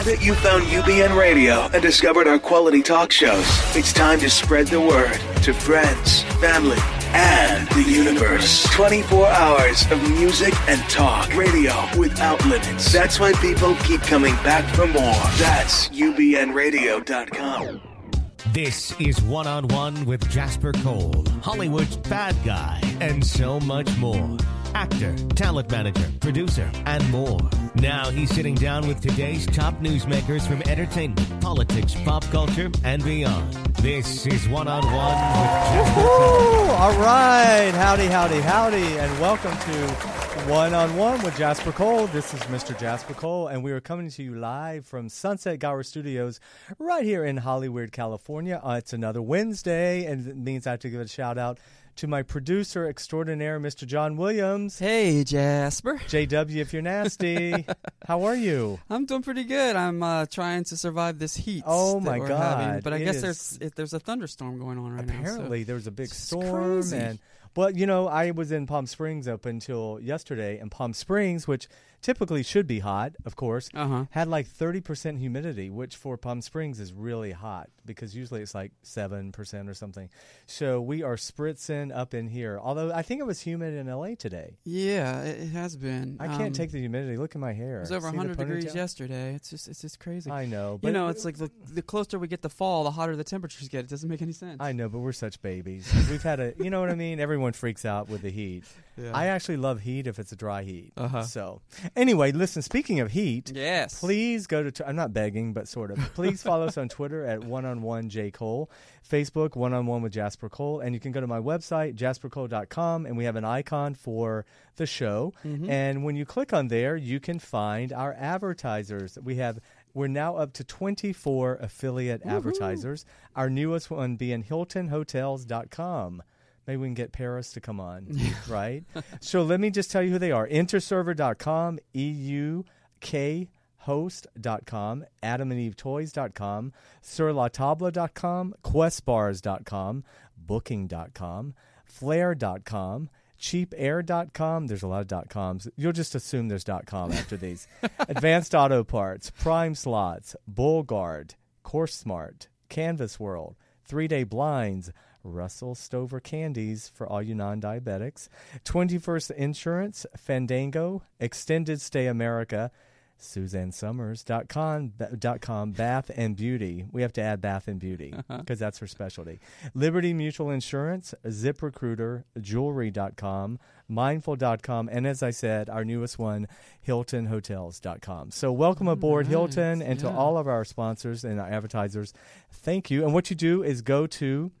Now that you've found UBN Radio and discovered our quality talk shows, it's time to spread the word to friends, family, and the universe. 24 hours of music and talk. Radio without limits. That's why people keep coming back for more. That's UBNRadio.com. This is One on One with Jasper Cole, Hollywood's bad guy, and so much more. Actor, talent manager, producer, and more. Now he's sitting down with today's top newsmakers from entertainment, politics, pop culture, and beyond. This is One on One with Jasper All right. Howdy, howdy, howdy, and welcome to One on One with Jasper Cole. This is Mr. Jasper Cole, and we are coming to you live from Sunset Gower Studios right here in Hollywood, California. Uh, it's another Wednesday, and it means I have to give a shout out to my producer extraordinaire, Mr. John Williams. Hey, Jasper. JW, if you're nasty, how are you? I'm doing pretty good. I'm uh, trying to survive this heat. Oh, my God. having. But I It guess there's it, there's a thunderstorm going on right Apparently, now. there was a big storm, crazy. and well, you know, I was in Palm Springs up until yesterday, and Palm Springs, which typically should be hot, of course, Uh huh. had like thirty percent humidity, which for Palm Springs is really hot because usually it's like seven percent or something. So we are spritzing up in here. Although I think it was humid in LA today. Yeah, it, it has been. I can't Um, take the humidity. Look at my hair. It was over See 100 degrees yesterday. It's just it's just crazy. I know, but you know, it's like the the closer we get to fall, the hotter the temperatures get. It doesn't make any sense. I know, but we're such babies. We've had a, you know what I mean. Everyone freaks out with the heat. Yeah. I actually love heat if it's a dry heat. Uh-huh. So, anyway, listen. Speaking of heat, yes. please go to. T- I'm not begging, but sort of. Please follow us on Twitter at one on one J Cole, Facebook one on one with Jasper Cole, and you can go to my website jaspercole.com, and we have an icon for the show. Mm-hmm. And when you click on there, you can find our advertisers. We have. We're now up to 24 affiliate advertisers. Our newest one being HiltonHotels.com. Maybe we can get Paris to come on, right? so let me just tell you who they are. Interserver.com, E-U-K host.com, adamandevetoys.com, surlatable.com, questbars.com, booking.com, flare.com, cheapair.com. There's a lot of dot coms. You'll just assume there's dot com after these. Advanced Auto Parts, Prime Slots, Bullguard, Course Smart, Canvas World, Three Day Blinds, Russell Stover Candies for all you non diabetics, 21st Insurance, Fandango, Extended Stay America, SuzanneSomers.com, dot com, Bath and Beauty. We have to add Bath and Beauty uh-huh. because that's her specialty. Liberty Mutual Insurance, ZipRecruiter, Jewelry.com, Mindful.com, and as I said, our newest one, HiltonHotels.com. So welcome oh, aboard, nice. Hilton, and to all of our sponsors and our advertisers. Thank you. And what you do is go to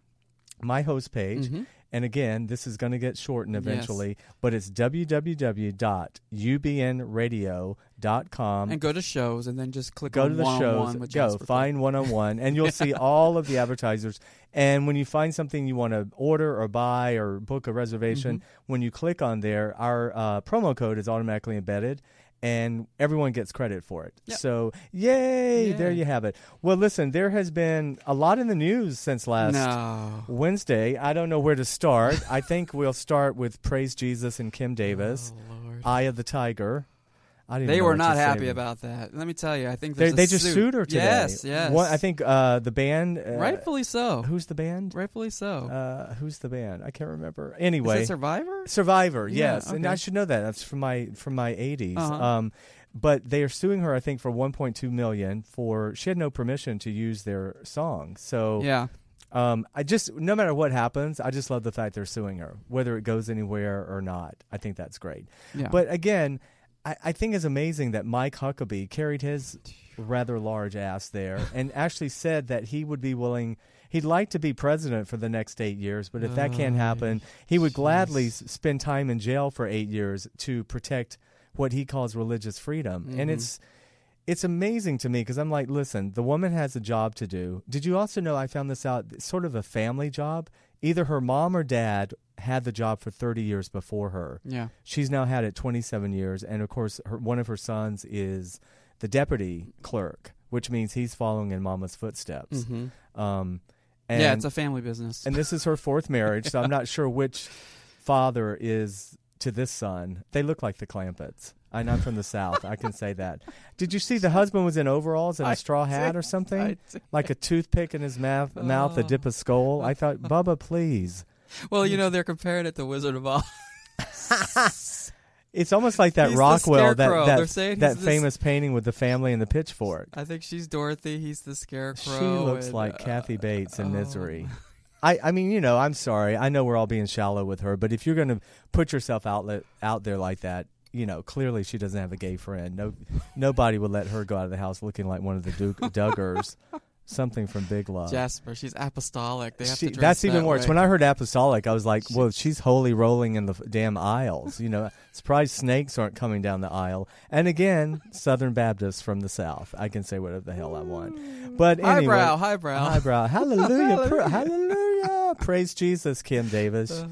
my host page. Mhm. And again, this is going to get shortened Yes. eventually, but it's www.ubnradio.com. And go to shows, and then just click Go on to the shows, go Jasper find one on one, and you'll see all of the advertisers. And when you find something you want to order or buy or book a reservation, Mm-hmm. when you click on there, our uh, promo code is automatically embedded. And everyone gets credit for it. Yep. So, yay, There you have it. Well, listen, there has been a lot in the news since last No. Wednesday. I don't know where to start. I think we'll start with Praise Jesus and Kim Davis, Oh. Eye of the Tiger. I didn't They were not happy about that. Let me tell you, I think They, they just suit. sued her today. Yes, yes. One, I think uh, the band. Uh, rightfully so. Who's the band? Rightfully so. Uh, who's the band? I can't remember. Is Anyway, it Survivor? Survivor. Yeah, yes, and. I should know that. That's from my from my 80s. Uh-huh. Um, but they are suing her, I think, for 1.2 million for she had no permission to use their song. So Yeah. Um, I just no matter what happens, I just love the fact they're suing her, whether it goes anywhere or not. I think that's great. Yeah. But again, I, I think it's amazing that Mike Huckabee carried his rather large ass there and actually said that he would be willing. He'd like to be president for the next eight years, but if that can't happen, he would gladly s- spend time in jail for eight years to protect what he calls religious freedom. And Mhm. it's it's amazing to me because I'm like, listen, the woman has a job to do. Did you also know I found this out? Sort of a family job. Either her mom or dad had the job for 30 years before her. Yeah. She's now had it 27 years, and of course, her, one of her sons is the deputy clerk, which means he's following in Mama's footsteps. hmm Um, and, Yeah, it's a family business. and this is her fourth marriage, so I'm not sure which father is to this son. They look like the Clampetts. I'm not from the South. I can say that. Did you see the husband was in overalls and a straw hat or something? Like a toothpick in his mouth, mouth, a dip of skull. I thought, Bubba, please. Well, you know they're comparing it to Wizard of Oz. It's almost like that He's Rockwell, that that, that famous painting with the family and the pitchfork. I think she's Dorothy. He's the Scarecrow. She looks and, like uh, Kathy Bates in oh. Misery. I, I mean, you know, I'm sorry. I know we're all being shallow with her, but if you're going to put yourself out out there like that, you know, clearly she doesn't have a gay friend. No, nobody would let her go out of the house looking like one of the Duke Duggars, something from Big Love. Jasper. She's apostolic. They have She- to dress that's even that worse. way. When I heard apostolic, I was like, "Well, she's holy rolling in the damn aisles." You know, surprised snakes aren't coming down the aisle. And again, Southern Baptists from the South. I can say whatever the hell I want. Mm. But anyway, highbrow, highbrow. highbrow. Hallelujah, pra- hallelujah. Praise Jesus, Kim Davis. Uh,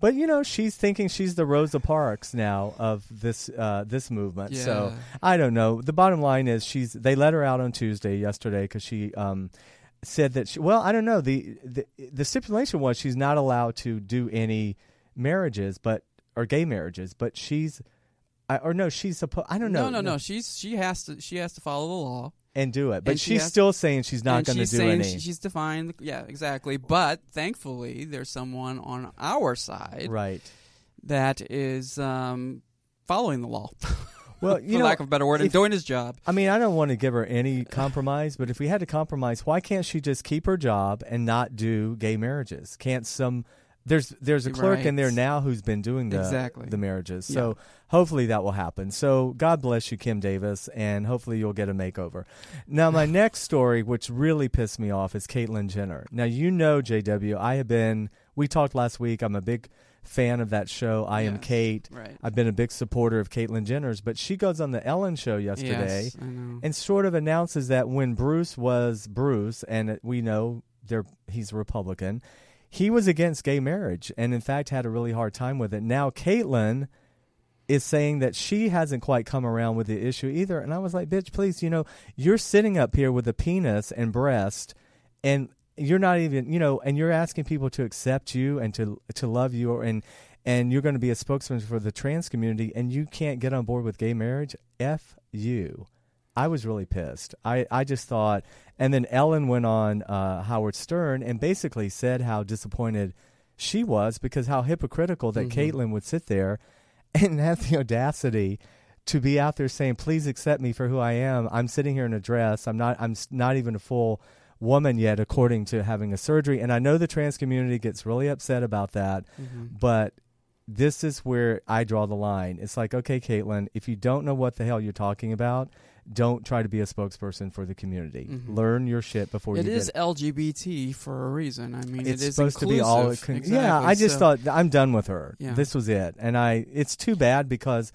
But you know, she's thinking she's the Rosa Parks now of this uh, this movement. So I don't know. The bottom line is she's. They let her out on Tuesday yesterday because she um, said that. She, well, I don't know. The, the the stipulation was she's not allowed to do any marriages, but or gay marriages. But she's. I, or no, she's supposed. I don't know. No, no, no. She's she has to she has to follow the law. And do it. But And she she's has- still saying she's not and going to she's do saying any. she- she's defined. Yeah, exactly. But thankfully, there's someone on our side right. that is um, following the law. Well, for you know, lack of a better word, and if- doing his job. I mean, I don't want to give her any compromise, but if we had to compromise, why can't she just keep her job and not do gay marriages? Can't some there's there's a clerk in there now who's been doing the Exactly. the marriages. So hopefully that will happen. So God bless you, Kim Davis, and hopefully you'll get a makeover. Now my next story, which really pissed me off, is Caitlyn Jenner. Now you know JW, I have been we talked last week, I'm a big fan of that show, I Am Cait. right. I've been a big supporter of Caitlyn Jenner's, but she goes on the Ellen show yesterday Yes, and sort of announces that when Bruce was Bruce, and we know they're, he's a Republican, he was against gay marriage, and in fact had a really hard time with it. Now Caitlyn is saying that she hasn't quite come around with the issue either, and I was like, "Bitch, please, you know, you're sitting up here with a penis and breast, and you're not even, you know, and you're asking people to accept you and to to love you, and and you're going to be a spokesman for the trans community, and you can't get on board with gay marriage. F you." I was really pissed. I, I just thought, and then Ellen went on uh, Howard Stern and basically said how disappointed she was because how hypocritical that Caitlyn would sit there and have the audacity to be out there saying, "Please accept me for who I am. I'm sitting here in a dress. I'm not. I'm not even a full woman yet, according to having a surgery." And I know the trans community gets really upset about that, but this is where I draw the line. It's like, okay, Caitlyn, if you don't know what the hell you're talking about, don't try to be a spokesperson for the community. Mm-hmm. Learn your shit before It you is get LGBT for a reason. I mean, it's it is supposed to be all. It con- Exactly. Yeah, I just So- thought I'm done with her. Yeah. This was it, and I. It's too bad because it, it,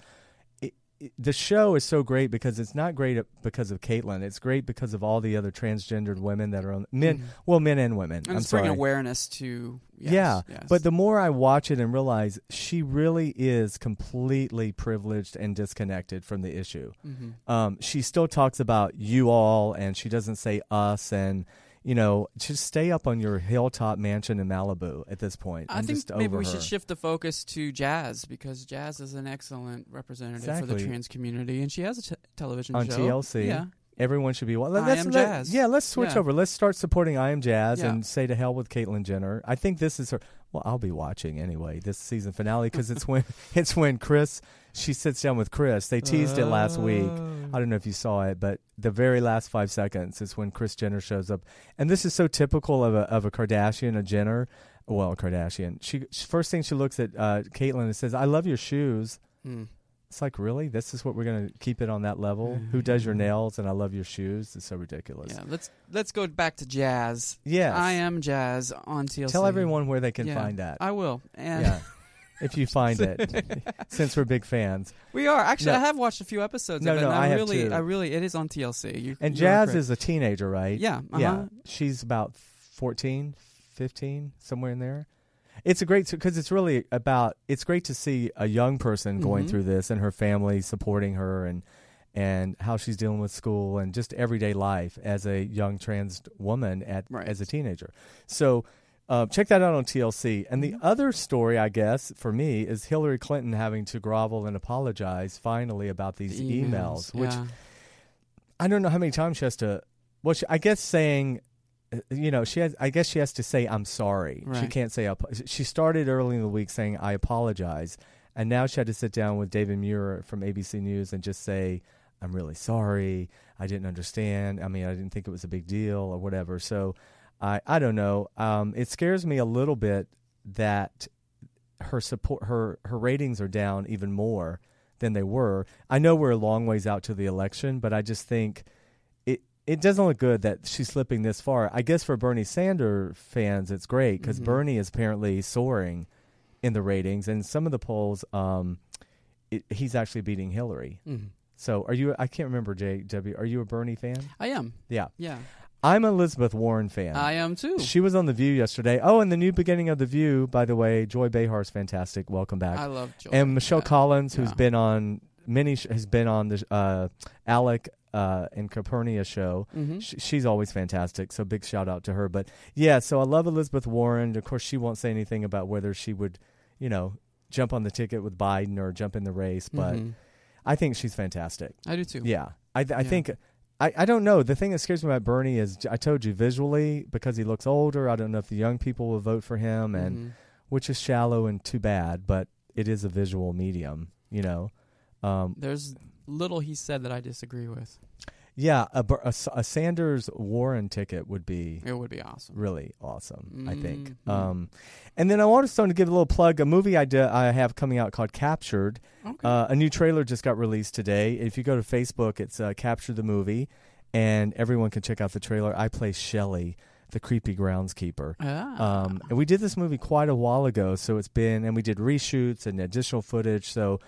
the show is so great because it's not great because of Caitlyn. It's great because of all the other transgendered women that are on men. Well, men and women. Mm-hmm. and I'm it's sorry. bringing awareness to. Yes, yeah, yes. but the more I watch it and realize she really is completely privileged and disconnected from the issue. Mm-hmm. Um, she still talks about you all, and she doesn't say us, and you know, just stay up on your hilltop mansion in Malibu at this point. I I'm think maybe we her. should shift the focus to Jazz because Jazz is an excellent representative for the trans community, and she has a t- television on show TLC. Yeah, Everyone should be. Well, I let's, Am let- Jazz. Yeah, let's switch Yeah. over. Let's start supporting I Am Jazz Yeah. and say to hell with Caitlyn Jenner. I think this is her. Well, I'll be watching anyway this season finale because it's when it's when Kris she sits down with Kris. They teased it last week. Oh. I don't know if you saw it, but the very last five seconds is when Kris Jenner shows up, and this is so typical of a of a Kardashian, a Jenner. Well, a Kardashian. She first thing she looks at uh, Caitlyn and says, "I love your shoes." Hmm. It's like, really? This is what we're going to keep it on that level? Who does your nails and I love your shoes? It's so ridiculous. Yeah, let's let's go back to Jazz. Yes. I am Jazz on TLC. Tell everyone where they can Yeah, find that. I will. And yeah. If you find it, since we're big fans. we are actually. No. I have watched a few episodes No, of it. no, and I, I have really, too. I really, it is on TLC. You, And you Jazz is a teenager, right? Yeah, Yeah. uh-huh. She's about 14, 15, somewhere in there. It's a great because it's really about. It's great to see a young person going Mhm. through this and her family supporting her and and how she's dealing with school and just everyday life as a young trans woman at Right. as a teenager. So Uh, check that out on TLC. And the other story, I guess, for me, is Hillary Clinton having to grovel and apologize finally about these The emails, which yeah. I don't know how many times she has to. Well, she, I guess saying, uh, you know, she has. I guess she has to say I'm sorry. She can't say. She started early in the week saying I apologize, and now she had to sit down with David Muir from ABC News and just say I'm really sorry. I didn't understand. I mean, I didn't think it was a big deal or whatever. So, I I don't know. Um, it scares me a little bit that her support her her ratings are down even more than they were. I know we're a long ways out to the election, but I just think it it doesn't look good that she's slipping this far. I guess for Bernie Sanders fans, it's great because Mhm. Bernie is apparently soaring in the ratings, and some of the polls, um, it, he's actually beating Hillary. Mhm. So, are you? I can't remember, JW. Are you a Bernie fan? I am. Yeah, Yeah. I'm an Elizabeth Warren fan. I am too. She was on the View yesterday. Oh, and the new beginning of the View, by the way, Joy Behar's fantastic. Welcome back. I love Joy. and Michelle Yeah. Collins, who's Yeah. been on many, sh- has been on the uh, Alec uh, and Capernia show. Mhm. Sh- she's always fantastic. So big shout out to her. But yeah, so I love Elizabeth Warren. Of course, she won't say anything about whether she would, you know, jump on the ticket with Biden or jump in the race. But Mhm. I think she's fantastic. I do too. Yeah, I, th- I Yeah. think. I, I don't know. The thing that scares me about Bernie is I told you visually because he looks older. I don't know if the young people will vote for him, and Mhm. which is shallow and too bad. But it is a visual medium, you know. Um, There's little he said that I disagree with. Yeah, a, a a Sanders Warren ticket would be It would be awesome. really awesome. I think. Mhm. Um, and then I want to give a little plug. A movie I I have coming out called Captured. Okay. Uh, a new trailer just got released today. If you go to Facebook, it's uh, Capture the Movie, and everyone can check out the trailer. I play Shelly, the creepy groundskeeper. ah. Um, and we did this movie quite a while ago, so it's been, and we did reshoots and additional footage. So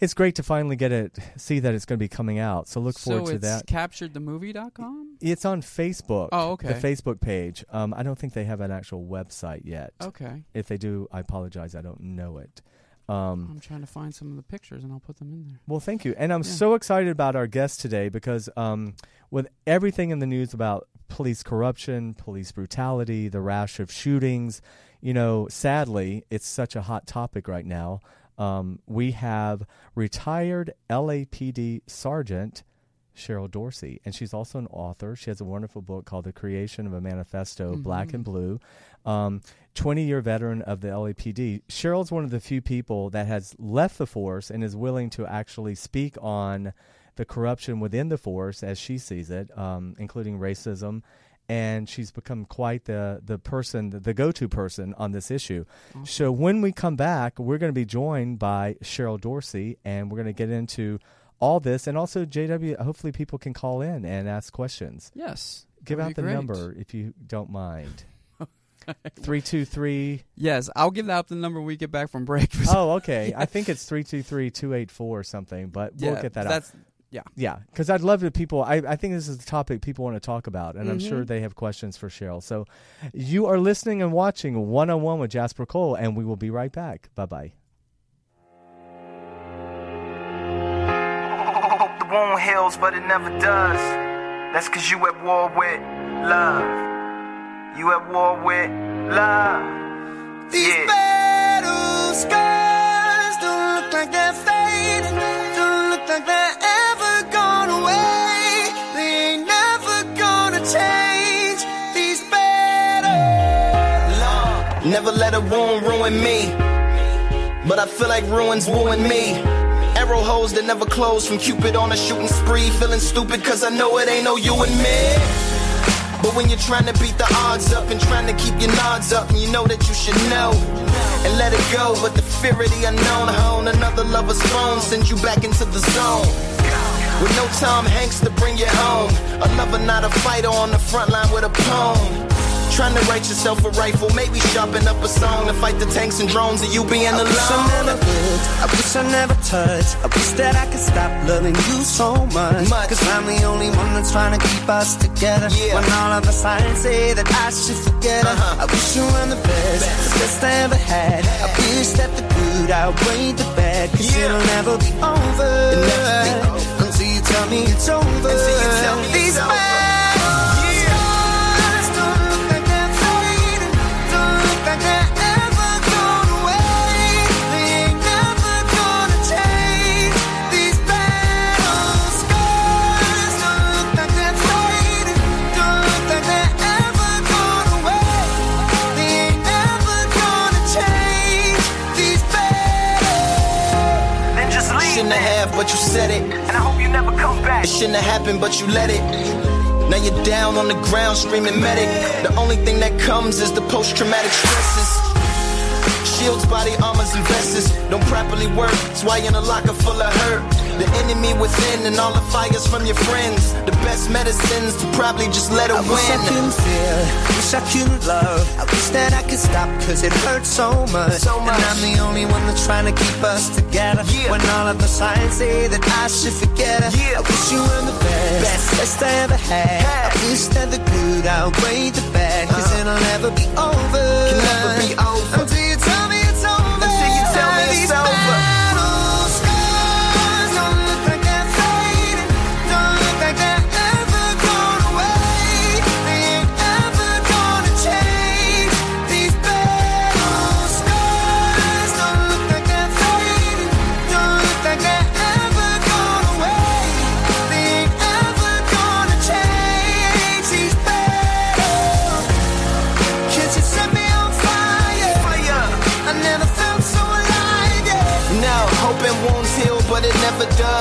it's great to finally get it, see that it's going to be coming out. So look forward so to it's that. capturedthemovie.com? It's on Facebook. Oh, okay. The Facebook page. Um, I don't think they have an actual website yet. Okay. If they do, I apologize. I don't know it. Um, I'm trying to find some of the pictures and I'll put them in there. Well, thank you. And I'm Yeah. so excited about our guest today because um, with everything in the news about police corruption, police brutality, the rash of shootings, you know, sadly, it's such a hot topic right now. Um, we have retired LAPD Sergeant Cheryl Dorsey, and she's also an author. She has a wonderful book called The Creation of a Manifesto, Black Mhm. and Blue. Um, 20 year veteran of the LAPD. Cheryl's one of the few people that has left the force and is willing to actually speak on the corruption within the force as she sees it, um, including racism. And she's become quite the, the person, the go to person on this issue. Awesome. So when we come back, we're going to be joined by Cheryl Dorsey, and we're going to get into all this. And also, JW, hopefully people can call in and ask questions. Yes. Give out the great. number if you don't mind. 323. Yes, I'll give out the number when we get back from break. Oh, okay. I think it's 323 284 or something, but we'll Yeah, get that out. That's, Yeah, because I'd love to people. I, I think this is the topic people want to talk about, and I'm sure Mhm. they have questions for Cheryl. So you are listening and watching 101 with Jasper Cole, and we will be right back. Bye bye. The wound heals, but it never does. That's cause you at war with love. You at war with love. These Yeah. battle scars don't look like they're fading. Don't look like they're Never let a wound ruin me. But I feel like ruins wooing me. Arrow holes that never close from Cupid on a shooting spree. Feeling stupid cause I know it ain't no you and me. But when you're trying to beat the odds up and trying to keep your nods up, and you know that you should know and let it go. But the fear of the unknown, hone another lover's phone sends you back into the zone. With no Tom Hanks to bring you home. A lover, not a fighter on the front line with a poem. Trying to write yourself a rifle, maybe sharpen up a song to fight the tanks and drones and you being alone. I wish I never lived. I wish I never touched. I wish that I could stop loving you so much. Much. Cause I'm the only one that's trying to keep us together. Yeah. When all of the signs say that I should forget her. Uh-huh. I wish you were the best, the best I ever had. I wish that the good outweighed the bad. Cause Yeah. it'll never be over. It'll never be over. Until you tell me it's over. Until you tell me These it's over. Said it. And I hope you never come back. It shouldn't have happened, but you let it. Now you're down on the ground screaming medic. The only thing that comes is the post traumatic stresses. Shields, body armors, and vests don't properly work. That's why you're in a locker full of hurt. The enemy within and all the fires from your friends. The best medicines to probably just let it I wish I couldn't feel, wish I couldn't love. I wish that I could stop, cause it hurts so much. So much. And I'm the only one that's trying to keep us together. Yeah. When all of the signs say that I should forget her. Yeah. I wish you were the best, Best. best I ever had. Had. I wish that the good outweighed the bad, cause Uh-huh. it'll never be over. Can never be over. Until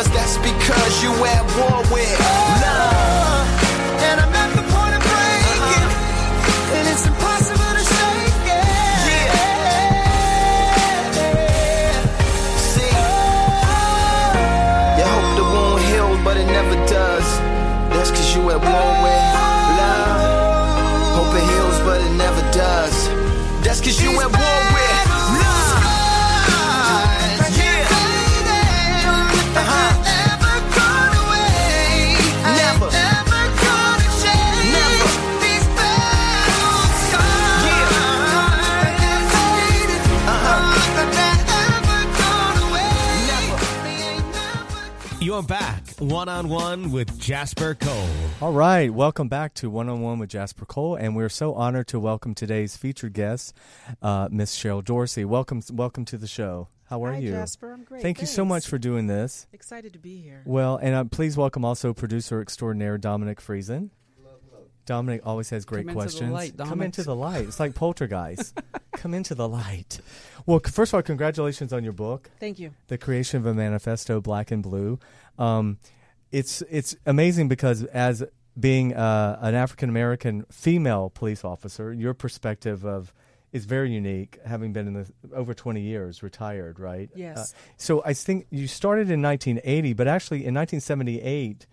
That's because you at war with love. One on one with Jasper Cole. All right, welcome back to One on One with Jasper Cole, and we're so honored to welcome today's featured guest, uh, Miss Cheryl Dorsey. Welcome, welcome to the show. How are Hi, you? Jasper. I'm great. Thank you so much for doing this. Excited to be here. Well, and uh, please welcome also producer extraordinaire Dominic Friesen. Dominic always has great Come into the questions. light, Come into the light. It's like poltergeist. Come into the light. Well, c- first of all, congratulations on your book. Thank you. the creation of a manifesto, Black and Blue. Um, it's it's amazing because as being uh, an African American female police officer, your perspective of is very unique. Having been in the over twenty years, retired, right? Yes. Uh, so I think you started in 1980, but actually in 1978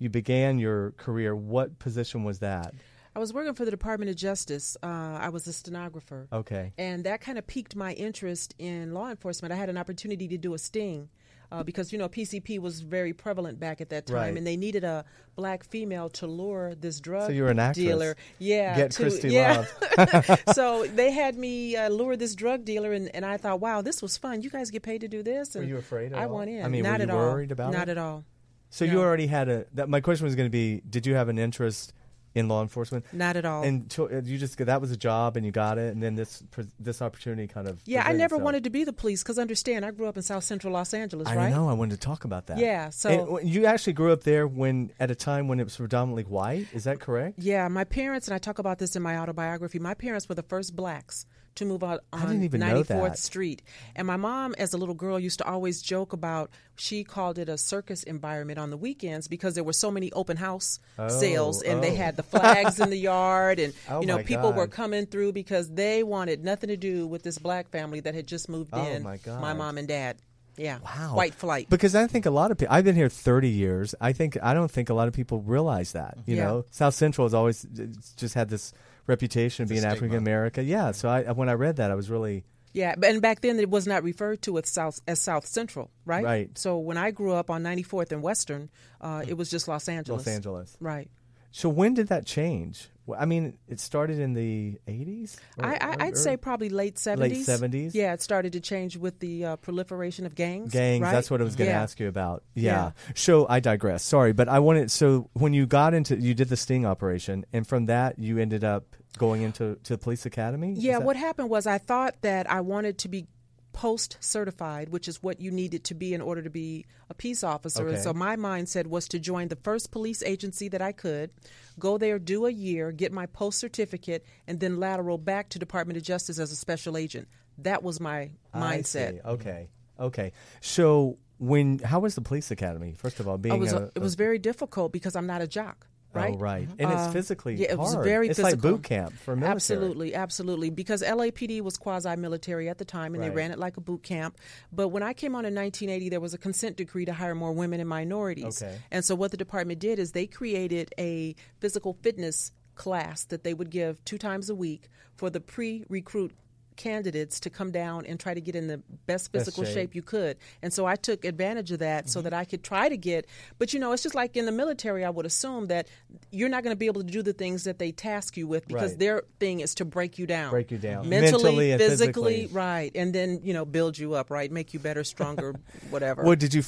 you began your career. What position was that? I was working for the Department of Justice. Uh, I was a stenographer. Okay. And that kind of piqued my interest in law enforcement. I had an opportunity to do a sting. Uh, because you know PCP was very prevalent back at that time, Right. and they needed a black female to lure this drug so you were an actress. dealer. Yeah, Get to, Christie yeah. Love. so they had me uh, lure this drug dealer, and, and I thought, wow, this was fun. You guys get paid to do this. Were And you afraid at I all? went in. I mean, were not you at all. worried about Not it? at all. So you already had a. That, my question was going to be: Did you have an interest in law enforcement? Not at all. And to, uh, you just that was a job, and you got it, and then this this opportunity kind of. Yeah, I never itself. wanted to be the police because understand, I grew up in South Central Los Angeles, I right? know. I wanted to talk about that. Yeah, so- And you actually grew up there when at a time when it was predominantly white. Is that correct? Yeah, my parents, and I talk about this in my autobiography. My parents were the first blacks to move out I on didn't even know 94th that. Street. And my mom, as a little girl, used to always joke about. She called it a circus environment on the weekends because there were so many open house oh, sales, and they oh. had the oh. flags in the yard, and Oh, you know my people were coming through because they wanted nothing to do with this black family that had just moved Oh, in. my God. mom and dad. Yeah, Wow. white flight. Because I think a lot of people. I've been here thirty years. I think I don't think a lot of people realize that. You Yeah. know, South Central has always uh, just had this reputation of being African American. Yeah. So I when I read that, I was really. Yeah, but- and back then it was not referred to as South as South Central, right? Right. So when I grew up on 94th and Western, uh, it was just Los Angeles. Los Angeles. Right. So when did that change? I mean, it started in the eighties. I, I, I'd say probably late 70s. Late 70s? Yeah, it started to change with the uh, proliferation of gangs. gangs. right? That's what I was going to Yeah. ask you about. Yeah. So I digress. Sorry, but I wanted. So when you got into, you did the sting operation, and from that you ended up going into to the police academy. Yeah, what happened was I thought that I wanted to be post certified, which is what you needed to be in order to be a peace officer. And so my mindset was to join the first police agency that I could, go there, do a year, get my post certificate, and then lateral back to Department of Justice as a special agent. That was my mindset. Okay. Okay. So when how was the police academy? First of all, being it was, a, a- it was very difficult because I'm not a jock. Right. Oh, right. And it's Uh, physically yeah, it was hard. very It's like boot camp for military. Absolutely, absolutely. Because LAPD was quasi-military at the time, and Right. they ran it like a boot camp. But when I came on in 1980, there was a consent decree to hire more women and minorities. Okay. And so what the department did is they created a physical fitness class that they would give two times a week for the pre-recruit candidates to come down and try to get in the best physical shape. shape you could. And so I took advantage of that so that I could try to get but you know, it's just like in the military I would assume that you're not going to be able to do the things that they task you with because Right. their thing is to break you down. Break you down. Mentally, Mentally physically, physically. right. And then, you know, build you up, right? Make you better, stronger, whatever. What did you?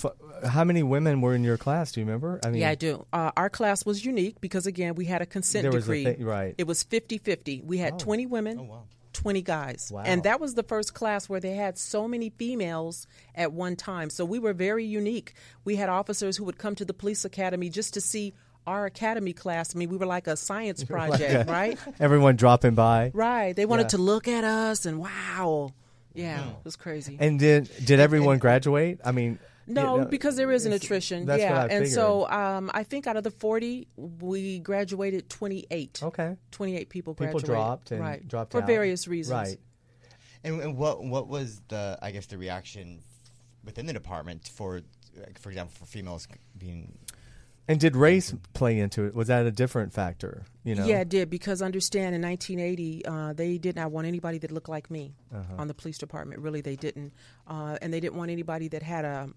How many women were in your class? Do you remember? I mean, Yeah, I do. Uh, our class was unique because, again, we had a consent a decree. thing- right. It was 50 50. We had 20 women, 20 guys. Wow. And that was the first class where they had so many females at one time. So we were very unique. We had officers who would come to the police academy just to see our academy class. I mean, we were like a science project, right? Everyone dropping by. Right. They wanted Yeah. to look at us and wow. Yeah, it was crazy. And did did everyone graduate? I mean, No, you know, because there is an attrition. That's yeah, what I and so um, I think out of the forty, we graduated twenty eight. okay, Twenty eight people people graduated. dropped and right. dropped for out. various reasons. Right. And, and what what was the I guess the reaction within the department for for example for females being And did race play into it? Was that a different factor? You know. Yeah, it did because understand in 1980 uh, they did not want anybody that looked like me Uh-huh. on the police department. Really, they didn't, uh, and they didn't want anybody that had a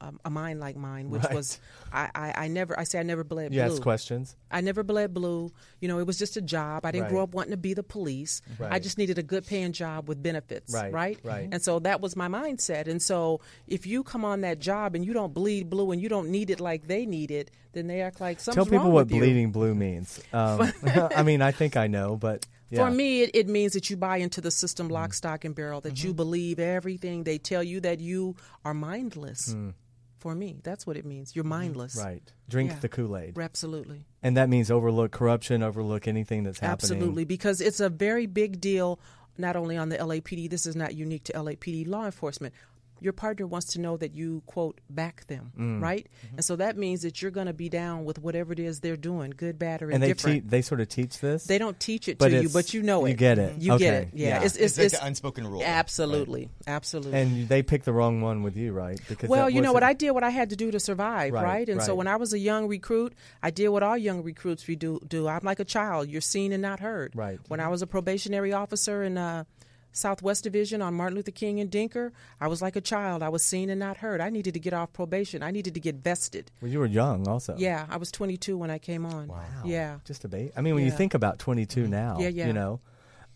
a, a mind like mine, which Right. was I, I I never I say I never bled You blue. asked questions. I never bled blue. You know, it was just a job. I didn't grow up wanting to be the police. I just needed a good paying job with benefits. Right, Right. right. And so that was my mindset. And so if you come on that job and you don't bleed blue and you don't need it like they need it, then they act like Tell people what bleeding blue means. Um, I mean, I think I know, but yeah. For me, it, it means that you buy into the system Mm. lock, stock, and barrel, that Mm-hmm. you believe everything they tell you, that you are mindless. Mm. For me, that's what it means. You're mindless. right, drink Yeah. the Kool Aid, Absolutely. and that means overlook corruption, overlook anything that's happening. Absolutely, because it's a very big deal, not only on the LAPD, this is not unique to LAPD law enforcement. Your partner wants to know that you, quote, back them, Mm. right? Mm-hmm. And so that means that you're going to be down with whatever it is they're doing, good, bad, or And they te- they sort of teach this. they don't teach it But to you, but you know it. you get it. You get it. Yeah. yeah. It's, it's, it's, like the unspoken rule Absolutely. Absolutely. and they pick the wrong one with you, right? Because Well, you know what I did, what I had to do to survive, Right, right? And so when I was a young recruit, I did what all young recruits we do. Do I'm like a child. You're seen and not heard. Right. When I was a probationary officer in uh, Southwest Division on Martin Luther King and Denker, I was like a child. I was seen and not heard. I needed to get off probation. I needed to get vested. Well, you were young, also. Yeah, I was 22 when I came on. Wow. Yeah. just a bait. I mean, when you think about 22 now, Yeah, yeah. you know.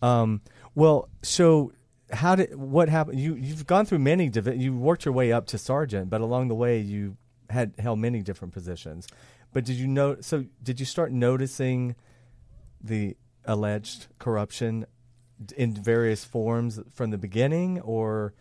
Um, well, so how did what happened? You you've gone through many divi- you worked your way up to sergeant, but along the way you had held many different positions. But did you know? So did you start noticing the alleged corruption in various forms from the beginning, or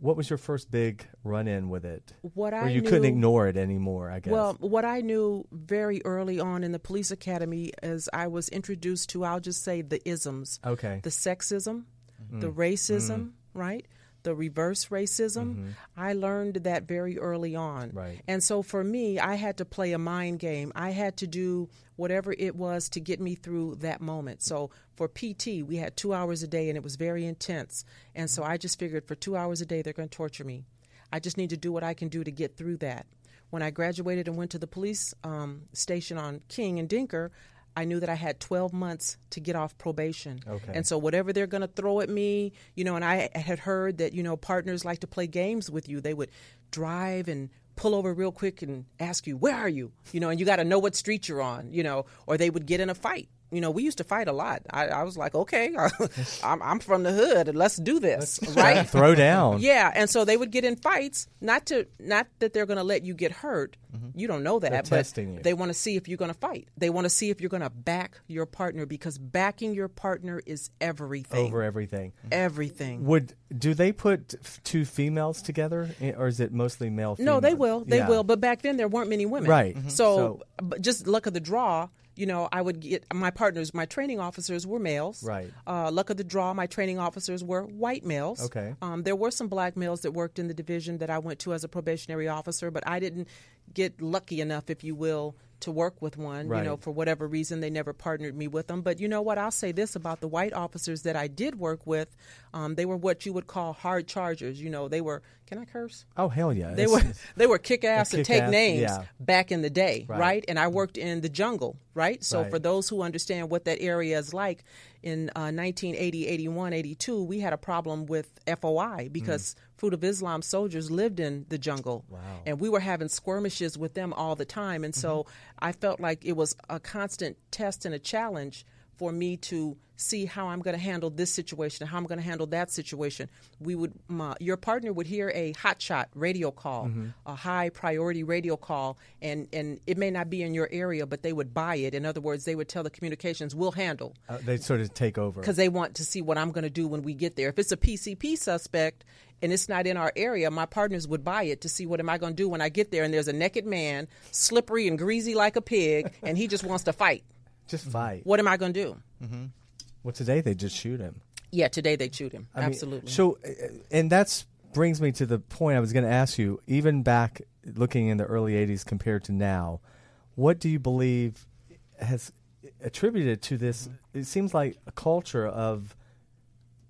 what was your first big run-in with it? What or I you couldn't ignore it anymore, I guess. Well, what I knew very early on in the police academy is I was introduced to, I'll just say, the isms. Okay. The sexism, Mm. the racism, right? The reverse racism. I learned that very early on. Mm-hmm. Right. And so for me, I had to play a mind game. I had to do whatever it was to get me through that moment. So for PT, we had two hours a day and it was very intense. And so I just figured for two hours a day, they're going to torture me. I just need to do what I can do to get through that. When I graduated and went to the police um, station on King and Denker, I knew that I had 12 months to get off probation. Okay. And so whatever they're going to throw at me, you know, and I had heard that, you know, partners like to play games with you. They would drive and pull over real quick and ask you, "Where are you?" You know, and you got to know what street you're on, you know, or they would get in a fight. You know, we used to fight a lot. I, I was like, okay, I'm, I'm from the hood, and let's do this, right? Throw down. Yeah, and so they would get in fights, not to not that they're going to let you get hurt. Mm-hmm. You don't know that, They're but testing you. they want to see if you're going to fight. They want to see if you're going to back your partner because backing your partner is everything. over everything. Mm-hmm. everything. Would do they put two females together, eh, or is it mostly male? Females? No, they will. They Yeah. will. But back then there weren't many women. Right. Mhm. So, mm-hmm. So- but just luck of the draw. You know, I would get my partners, my training officers were males. Right. Uh, luck of the draw, my training officers were white males. Okay. Um, there were some black males that worked in the division that I went to as a probationary officer, but I didn't get lucky enough, if you will, to work with one. You know, for whatever reason, they never partnered me with them. But you know what? I'll say this about the white officers that I did work with: um, they were what you would call hard chargers. You know, they were. Can I curse? Oh hell yeah! They It's- were they were kick ass and take kick-ass, names yeah. back in the day, Right. right. And I worked in the jungle, right? So Right. for those who understand what that area is like, in uh, 1980, 81, 82, we had a problem with FOI because Fruit of Islam soldiers lived in the jungle, Wow. and we were having skirmishes with them all the time. And so I felt like it was a constant test and a challenge for me to see how I'm going to handle this situation and how I'm going to handle that situation. We would, my, your partner would hear a hotshot radio call, a high priority radio call, and, and it may not be in your area, but they would buy it. In other words, they would tell the communications, we'll handle Uh, they sort of take over. because they want to see what I'm going to do when we get there. If it's a PCP suspect and it's not in our area, my partners would buy it to see what am I going to do when I get there and there's a naked man, slippery and greasy like a pig, and he just wants to fight. Just fight. What am I going to do? Well, today they just shoot him. Yeah, today they shoot him. I mean, Absolutely. so, uh, and that's brings me to the point I was going to ask you. Even back looking in the early '80s compared to now, what do you believe has attributed to this? It seems like a culture of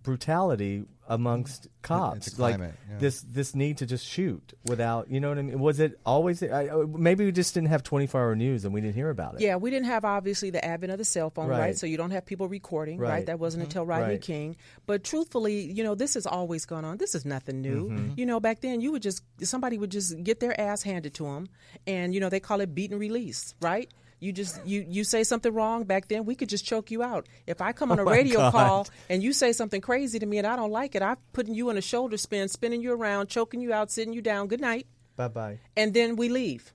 brutality amongst cops, It's a like yeah. this this need to just shoot without, you know what I mean? Was it always? I, I- maybe we just didn't have 24 hour news and we didn't hear about it. Yeah, we didn't have obviously the advent of the cell phone, right? Right. So you don't have people recording, right? Right. Mm-hmm. That wasn't until Rodney Right. King. But truthfully, you know, this has always gone on. This is nothing new. Mm-hmm. You know, back then you would just somebody would just get their ass handed to them, and you know they call it beat and release, right? You just you you say something wrong back then, we could just choke you out. If I come on a Oh my radio God. call and you say something crazy to me and I don't like it, I'm putting you in a shoulder spin, spinning you around, choking you out, sitting you down. Good night, Bye bye. and then we leave.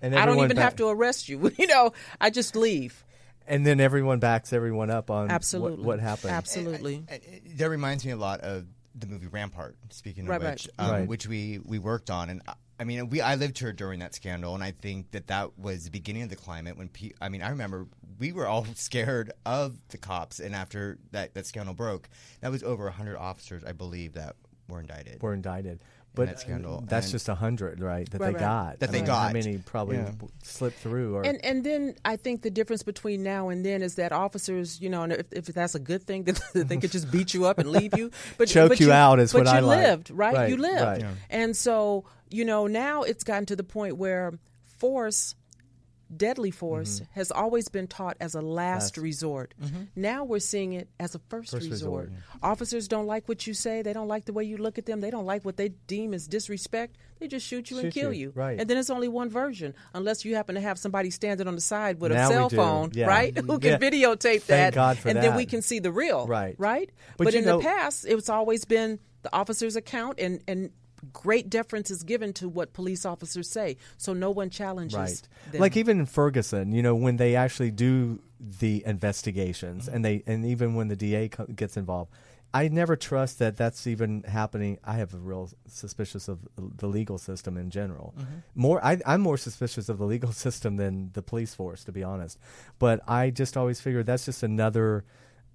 And I don't even back- have to arrest you. You know, I just leave. And then everyone backs everyone up on what- Absolutely. what, happened. Absolutely. And it- that reminds me a lot of the movie Rampart. Speaking of Right, which, right. um, Right. which we we worked on, and I- mean, we I lived here during that scandal, and I think that that was the beginning of the climate when pe- I mean, I remember we were all scared of the cops, and after that that scandal broke, that was over hundred officers, I believe, that were indicted. were indicted. But that scandal. that's And- just a hundred, right? That Right, they right. got. That I they mean, How many probably Yeah. slipped through? Or And and then I think the difference between now and then is that officers, you know, and if, if that's a good thing, that they could just beat you up and leave you, but Choke but you out is but what you I like. lived, right? Right, You lived, right. Yeah. and so you know now it's gotten to the point where force. Deadly force has always been taught as a last, Mm-hmm. Resort. Now we're seeing it as a first, First resort. resort, Officers don't like what you say. They don't like the way you look at them. They don't like what they deem as disrespect. They just shoot you and kill you, you. right. And then it's only one version, unless you happen to have somebody standing on the side with Now a cell phone, yeah. right? Who can Yeah. videotape Thank that, and then we can see the real, Right. Right. But But, in know- the past, it's always been the officer's account, and and great deference is given to what police officers say, so no one challenges. right, them. like even in Ferguson, you know, when they actually do the investigations, and they and even when the DA co- gets involved. I never trust that that's even happening. I have a real suspicious of the legal system in general. Mm-hmm. More, I, I'm more suspicious of the legal system than the police force, to be honest. But I just always figured that's just another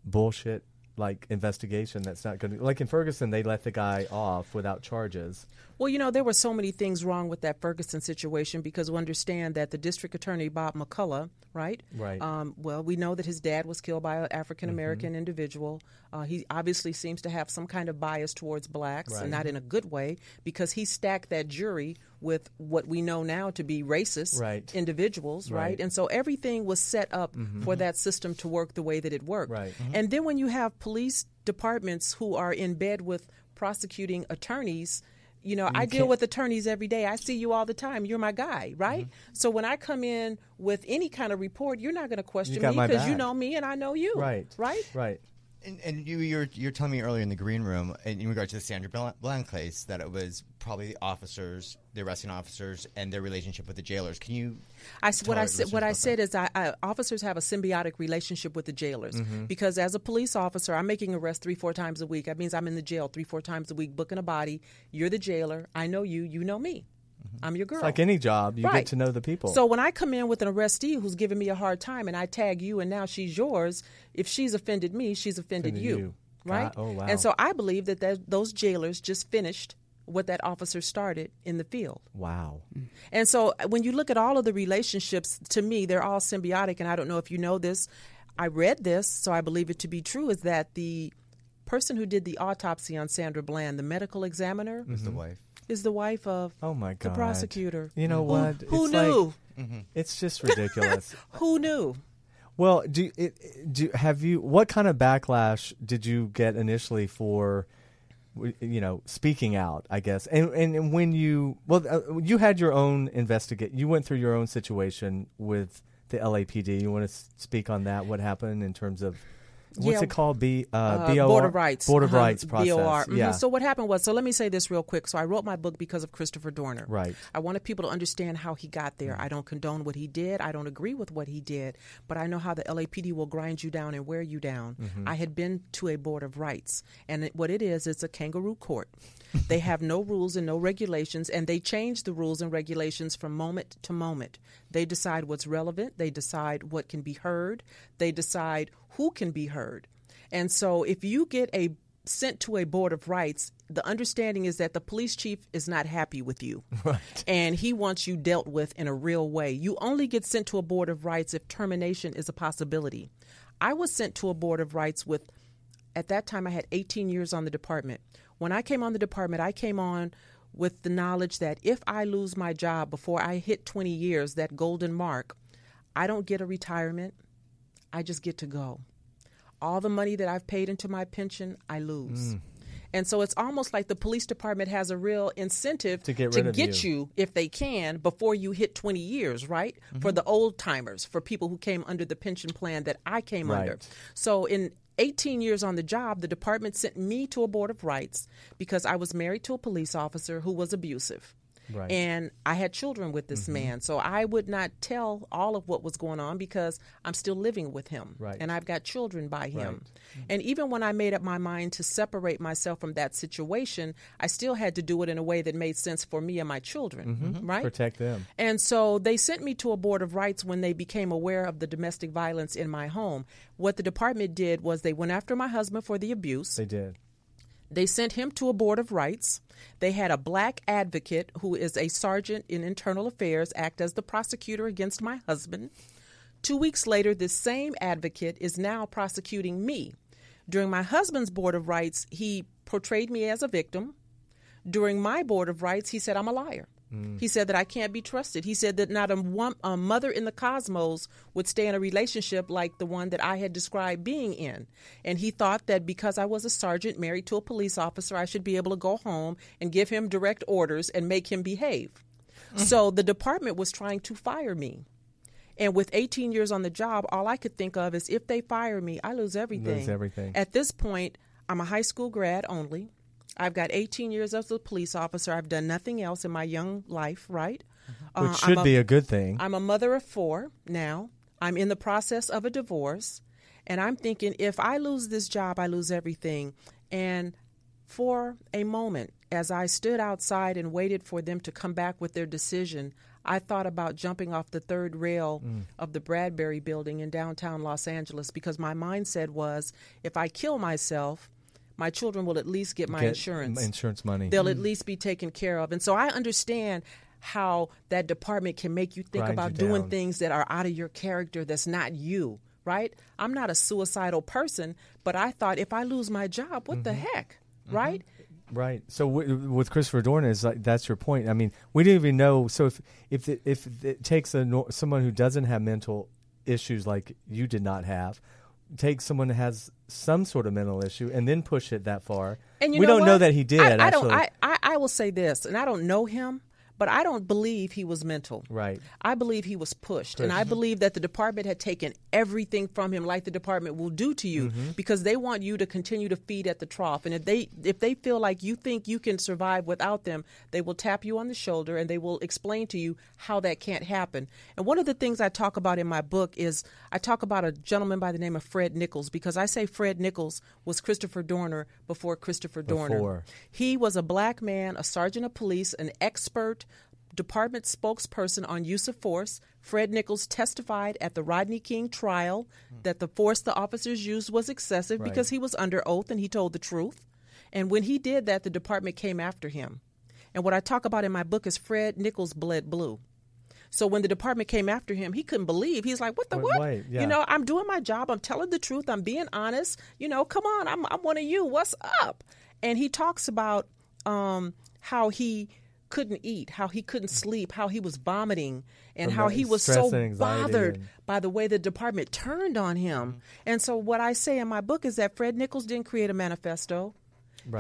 bullshit like investigation that's not going to like in Ferguson they let the guy off without charges. Well, you know, there were so many things wrong with that Ferguson situation because we understand that the district attorney, Bob McCulloch, right? Right. Um, well, we know that his dad was killed by an African American Mm-hmm. individual. Uh, he obviously seems to have some kind of bias towards blacks, Right. and not in a good way, because he stacked that jury with what we know now to be racist Right. individuals, right? Right. Mm-hmm. And so everything was set up for that system to work the way that it worked. Right. And then when you have police departments who are in bed with prosecuting attorneys, you know, I deal with attorneys every day. I see you all the time. You're my guy, right? Mm-hmm. So when I come in with any kind of report, you're not going to question me because you know me and I know you. Right. Right? Right. And, and you, you're you're telling me earlier in the green room, in regard to the Sandra Blan- Bland case, that it was probably the officers, the arresting officers, and their relationship with the jailers. Can you? I, what I said, what I said is, I, I, officers have a symbiotic relationship with the jailers Mm-hmm. because as a police officer, I'm making arrests three, four times a week. That means I'm in the jail three, four times a week, booking a body. You're the jailer. I know you. You know me. I'm your girl. It's like any job, you Right. get to know the people. So when I come in with an arrestee who's giving me a hard time and I tag you and now she's yours, if she's offended me, she's offended, Offended you. you. Right? Ah, oh, wow. And so I believe that that- those jailers just finished what that officer started in the field. wow. And so when you look at all of the relationships, to me, they're all symbiotic. And I don't know if you know this. I read this, so I believe it to be true, is that the person who did the autopsy on Sandra Bland, the medical examiner, Was the wife. Is the wife of Oh my god the prosecutor. You know Who- what? Who It's like- knew? it's just ridiculous. Who knew? Well, do it, do have you? What kind of backlash did you get initially for, you know, speaking out? I guess, and and, and when you well, uh, you had your own investigate. You went through your own situation with the LAPD. You want to s- speak on that? What happened in terms of what's Yeah. it called? B uh, Uh, BOR? Board of Rights. Board of Uh-huh, Rights process. BOR. Mhm. Yeah. So what happened was, so let me say this real quick. So I wrote my book because of Christopher Dorner. Right. I wanted people to understand how he got there. I don't condone what he did. I don't agree with what he did, but I know how the LAPD will grind you down and wear you down. I had been to a Board of Rights, and it, what it is, it's a kangaroo court. they have no rules and no regulations, and they change the rules and regulations from moment to moment. They decide what's relevant. They decide what can be heard. They decide who can be heard. And so if you get a sent to a board of rights, the understanding is that the police chief is not happy with you. Right. And he wants you dealt with in a real way. You only get sent to a board of rights if termination is a possibility. I was sent to a board of rights with at that time I had 18 years on the department. When I came on the department, I came on with the knowledge that if I lose my job before I hit 20 years, that golden mark, I don't get a retirement. I just get to go all the money that I've paid into my pension, I lose. Mm. And so it's almost like the police department has a real incentive To get rid of you. you, if they can, before you hit 20 years, right? Mm-hmm. For the old timers, for people who came under the pension plan that I came under. So in 18 years on the job, the department sent me to a board of rights because I was married to a police officer who was abusive. Right. Mm-hmm. And I had children with this mm-hmm. man. So I would not tell all of what was going on because I'm still living with him. Right. And I've got children by him. Right. And even when I made up my mind to separate myself from that situation, I still had to do it in a way that made sense for me and my children. Mm-hmm. Right? Protect them. And so they sent me to a board of rights when they became aware of the domestic violence in my home. What the department did was they went after my husband for the abuse. They did. They sent him to a board of rights. They had a black advocate who is a sergeant in internal affairs act as the prosecutor against my husband. Two weeks later, this same advocate is now prosecuting me. During my husband's board of rights, he portrayed me as a victim. During my board of rights, he said I'm a liar. He said that I can't be trusted. He said that not a, one, a mother in the cosmos would stay in a relationship like the one that I had described being in. And he thought that because I was a sergeant married to a police officer, I should be able to go home and give him direct orders and make him behave. Mm. So the department was trying to fire me. And with 18 years on the job, all I could think of is if they fire me, I lose everything. Lose everything. At this point, I'm a high school grad only. I've got 18 years as a police officer. I've done nothing else in my young life, right? Uh, Which should be a good thing. I'm a mother of four now. I'm in the process of a divorce. And I'm thinking if I lose this job, I lose everything. And for a moment, as I stood outside and waited for them to come back with their decision, I thought about jumping off the third rail of the Bradbury building in downtown Los Angeles because my mindset was if I kill myself, my children will at least get my Get insurance Insurance money. they'll at least be taken care of. And so I understand how that department can make you think Grind about you doing down. things that are out of your character that's not you, right? I'm not a suicidal person, but I thought if I lose my job, what the Mm-hmm. heck, right? Right. So w- with Christopher Dorn is like that's your point. I mean, we didn't even know. So if if it, if it takes a someone who doesn't have mental issues like you did not have, take someone that has some sort of mental issue and then push it that far. And you we know don't know that he did. I, I actually. don't. I, I I will say this, and I don't know him, but I don't believe he was mental. Right. I believe he was pushed, and I believe that the department had taken everything from him, like the department will do to you, Mm-hmm. because they want you to continue to feed at the trough. And if they if they feel like you think you can survive without them, they will tap you on the shoulder and they will explain to you how that can't happen. And one of the things I talk about in my book is I talk about a gentleman by the name of Fred Nichols because I say Fred Nichols was Christopher Dorner before Christopher Dorner. Before. He was a black man, a sergeant of police, an expert department spokesperson on use of force. Fred Nichols testified at the Rodney King trial that the force the officers used was excessive Right. because he was under oath and he told the truth. And when he did that, the department came after him. And what I talk about in my book is Fred Nichols bled blue. So when the department came after him, he couldn't believe. He's like, "What the Wait, what? wait, yeah. You know, I'm doing my job. I'm telling the truth. I'm being honest. You know, come on. I'm I'm one of you. What's up?" And he talks about um, how he couldn't eat, how he couldn't sleep, how he was vomiting, and From how he was so bothered and- by the way the department turned on him. And so what I say in my book is that Fred Nichols didn't create a manifesto.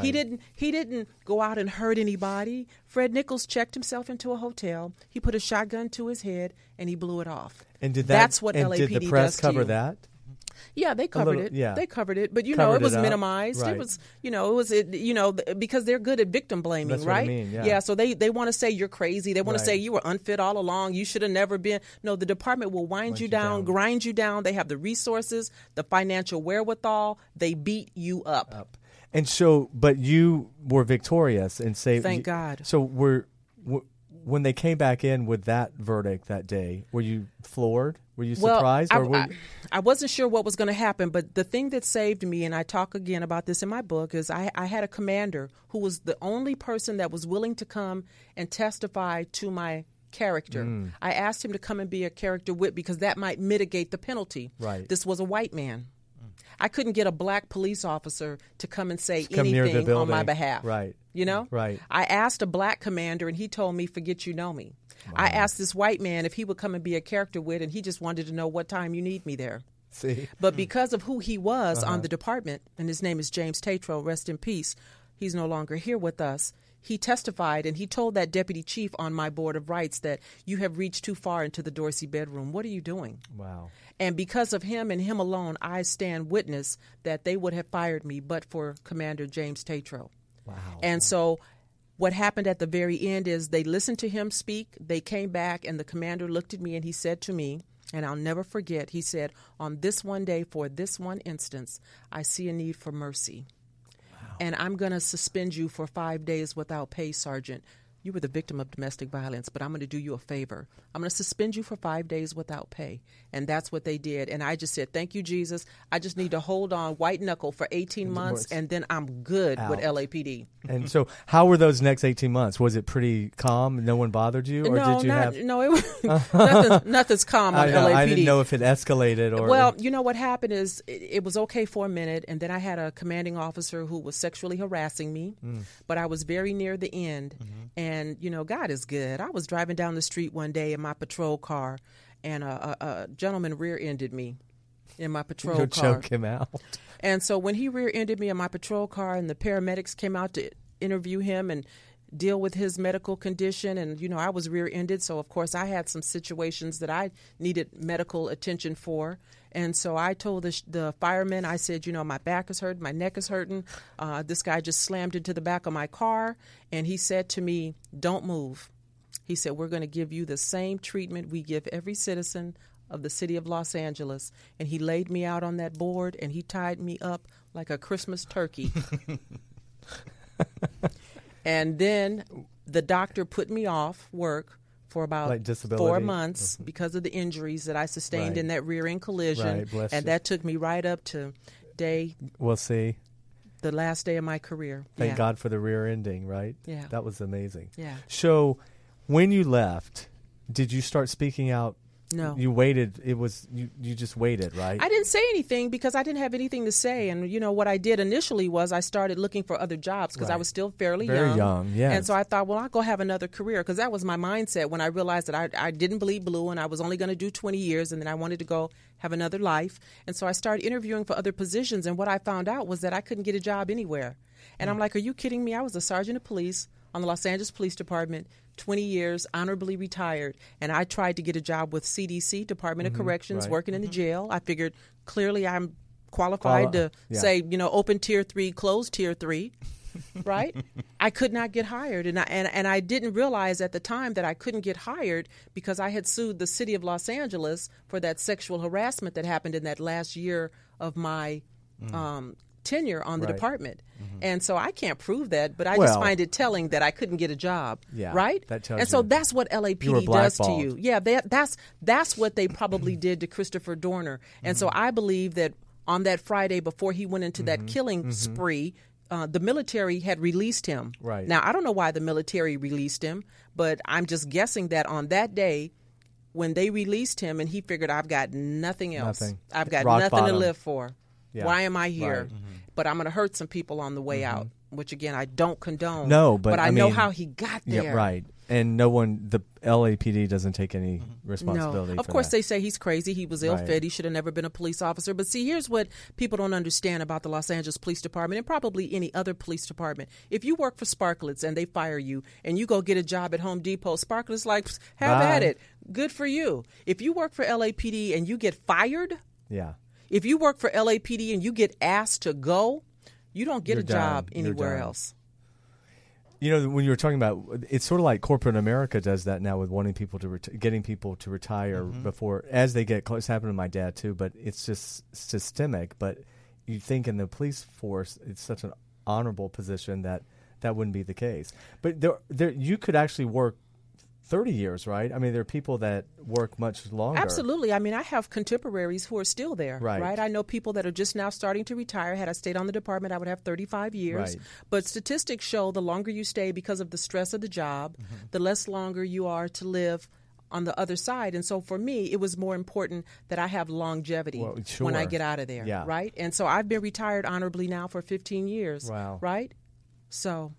He didn't he didn't go out and hurt anybody. Fred Nichols checked himself into a hotel. He put a shotgun to his head and he blew it off. And did that? That's what and LAPD did the press does cover you. that? Yeah, they covered little- it. yeah. They covered it, but you know, it was it minimized. Right. It was, you know, it was, it, you know, because they're good at victim blaming, That's what I right? mean, yeah. so they they want to say you're crazy. They want Right. to say you were unfit all along. You should have never been. No, the department will wind you, you down, down. grind you down. They have the resources, the financial wherewithal. They beat you up. up. And so, but you were victorious and saved. Thank God. So were, w when they came back in with that verdict that day, were you floored? Were you surprised? Well, or I, were I, you, I wasn't sure what was going to happen, but the thing that saved me, and I talk again about this in my book, is I, I had a commander who was the only person that was willing to come and testify to my character. Mm. I asked him to come and be a character wit because that might mitigate the penalty. Right. This was a white man. I couldn't get a black police officer to come and say come anything on my behalf. Right. You know? Right. I asked a black commander and he told me, forget you know me. I asked this white man if he would come and be a character wit and he just wanted to know what time you need me there. see? But because of who he was Uh-huh. on the department, and his name is James Tatro, rest in peace, he's no longer here with us. He testified and he told that deputy chief on my board of rights that you have reached too far into the Dorsey bedroom. What are you doing? Wow. And because of him and him alone, I stand witness that they would have fired me but for Commander James Tatro. Wow. And so what happened at the very end is they listened to him speak, they came back, and the commander looked at me and he said to me, and I'll never forget, he said, On this one day, for this one instance, I see a need for mercy. And I'm going to suspend you for five days without pay, Sergeant. You were the victim of domestic violence, but I'm going to do you a favor. I'm going to suspend you for five days without pay. And that's what they did. And I just said, Thank you, Jesus. I just need to hold on white knuckle for 18 months, and then I'm good with LAPD. And so, how were those next eighteen months? Was it pretty calm? No one bothered you, or no, did you not, have? no, it was nothing's, nothing's calm on I, know, LAPD. I didn't know if it escalated or. Well, you know what happened is it, it was okay for a minute, and then I had a commanding officer who was sexually harassing me, Mm. but I was very near the end. Mm-hmm. And you know, God is good. I was driving down the street one day in my patrol car, and a, a, a gentleman rear-ended me in my patrol you'll car. choke him out. And so when he rear-ended me in my patrol car, and the paramedics came out to interview him and deal with his medical condition, and you know I was rear-ended, so of course I had some situations that I needed medical attention for. And so I told the, sh- the fireman, I said, you know, my back is hurting, my neck is hurting. Uh, this guy just slammed into the back of my car, and he said to me, "Don't move." He said, We're going to give you the same treatment we give every citizen of the city of Los Angeles. And he laid me out on that board and he tied me up like a Christmas turkey. and then the doctor put me off work for about Like four mm-hmm. months because of the injuries that I sustained Right. in that rear end collision. Right, and you. that took me right up to day, We'll see. the last day of my career. Thank Yeah. God for the rear ending, right? Yeah. That was amazing. Yeah. So, when you left, did you start speaking out? No. You waited. It was you. You just waited, right? I didn't say anything because I didn't have anything to say. And you know what I did initially was I started looking for other jobs because I was still fairly Very young. young, yes. And so I thought, well, I'll go have another career because that was my mindset when I realized that I, I didn't believe blue and I was only going to do 20 years and then I wanted to go have another life. And so I started interviewing for other positions. And what I found out was that I couldn't get a job anywhere. And mm. I'm like, are you kidding me? I was a sergeant of police on the Los Angeles Police Department. 20 years, honorably retired, and I tried to get a job with CDC, Department of mm-hmm. Corrections, right. working in the mm-hmm. jail. I figured clearly I'm qualified Quali- to yeah. say, you know, open tier three, close tier three, right? I could not get hired, and I and, and I didn't realize at the time that I couldn't get hired because I had sued the city of Los Angeles for that sexual harassment that happened in that last year of my. Mm. Um, tenure on the Right. department. And so I can't prove that, but I just find it telling that I couldn't get a job. Yeah, right? that tells and so that's what LAPD does to you. Yeah, that, that's that's what they probably did to Christopher Dorner. And so Mm-hmm. I believe that on that Friday before he went into that killing spree, uh, the military had released him. Mm-hmm. Right. Now I don't know why the military released him, but I'm just guessing that on that day. When they released him, and he figured, I've got nothing else. Nothing. I've got Rock nothing to live for. Yeah. Why am I here? Right. Mm-hmm. But I'm going to hurt some people on the way mm-hmm. out, which again I don't condone. No, but I, I know how he got there. Yeah, right. And no one, the LAPD doesn't take any mm-hmm. responsibility. No, of for course that. they say he's crazy. He was ill Right. He should have never been a police officer. But see, here's what people don't understand about the Los Angeles Police Department and probably any other police department. If you work for Sparklets and they fire you and you go get a job at Home Depot, Sparklets like have Bye. at it. Good for you. If you work for LAPD and you get fired, Yeah. If you work for LAPD and you get asked to go, you don't get You're a job done. You're anywhere else. You know, when you were talking about, it's sort of like corporate America does that now with wanting people to reti- getting people to retire Mm-hmm. before as they get close. It's happened to my dad too, but it's just systemic. But you think in the police force, it's such an honorable position that that wouldn't be the case. But there, there, you could actually work thirty years, right? I mean, there are people that work much longer. Absolutely. I mean, I have contemporaries who are still there. Right. I know people that are just now starting to retire. Had I stayed on the department, I would have 35 years. Right. But statistics show the longer you stay because of the stress of the job, Mm-hmm. the less longer you are to live on the other side. And so for me, it was more important that I have longevity Well, when I get out of there. Yeah. Right. And so I've been retired honorably now for 15 years. Wow. Right. So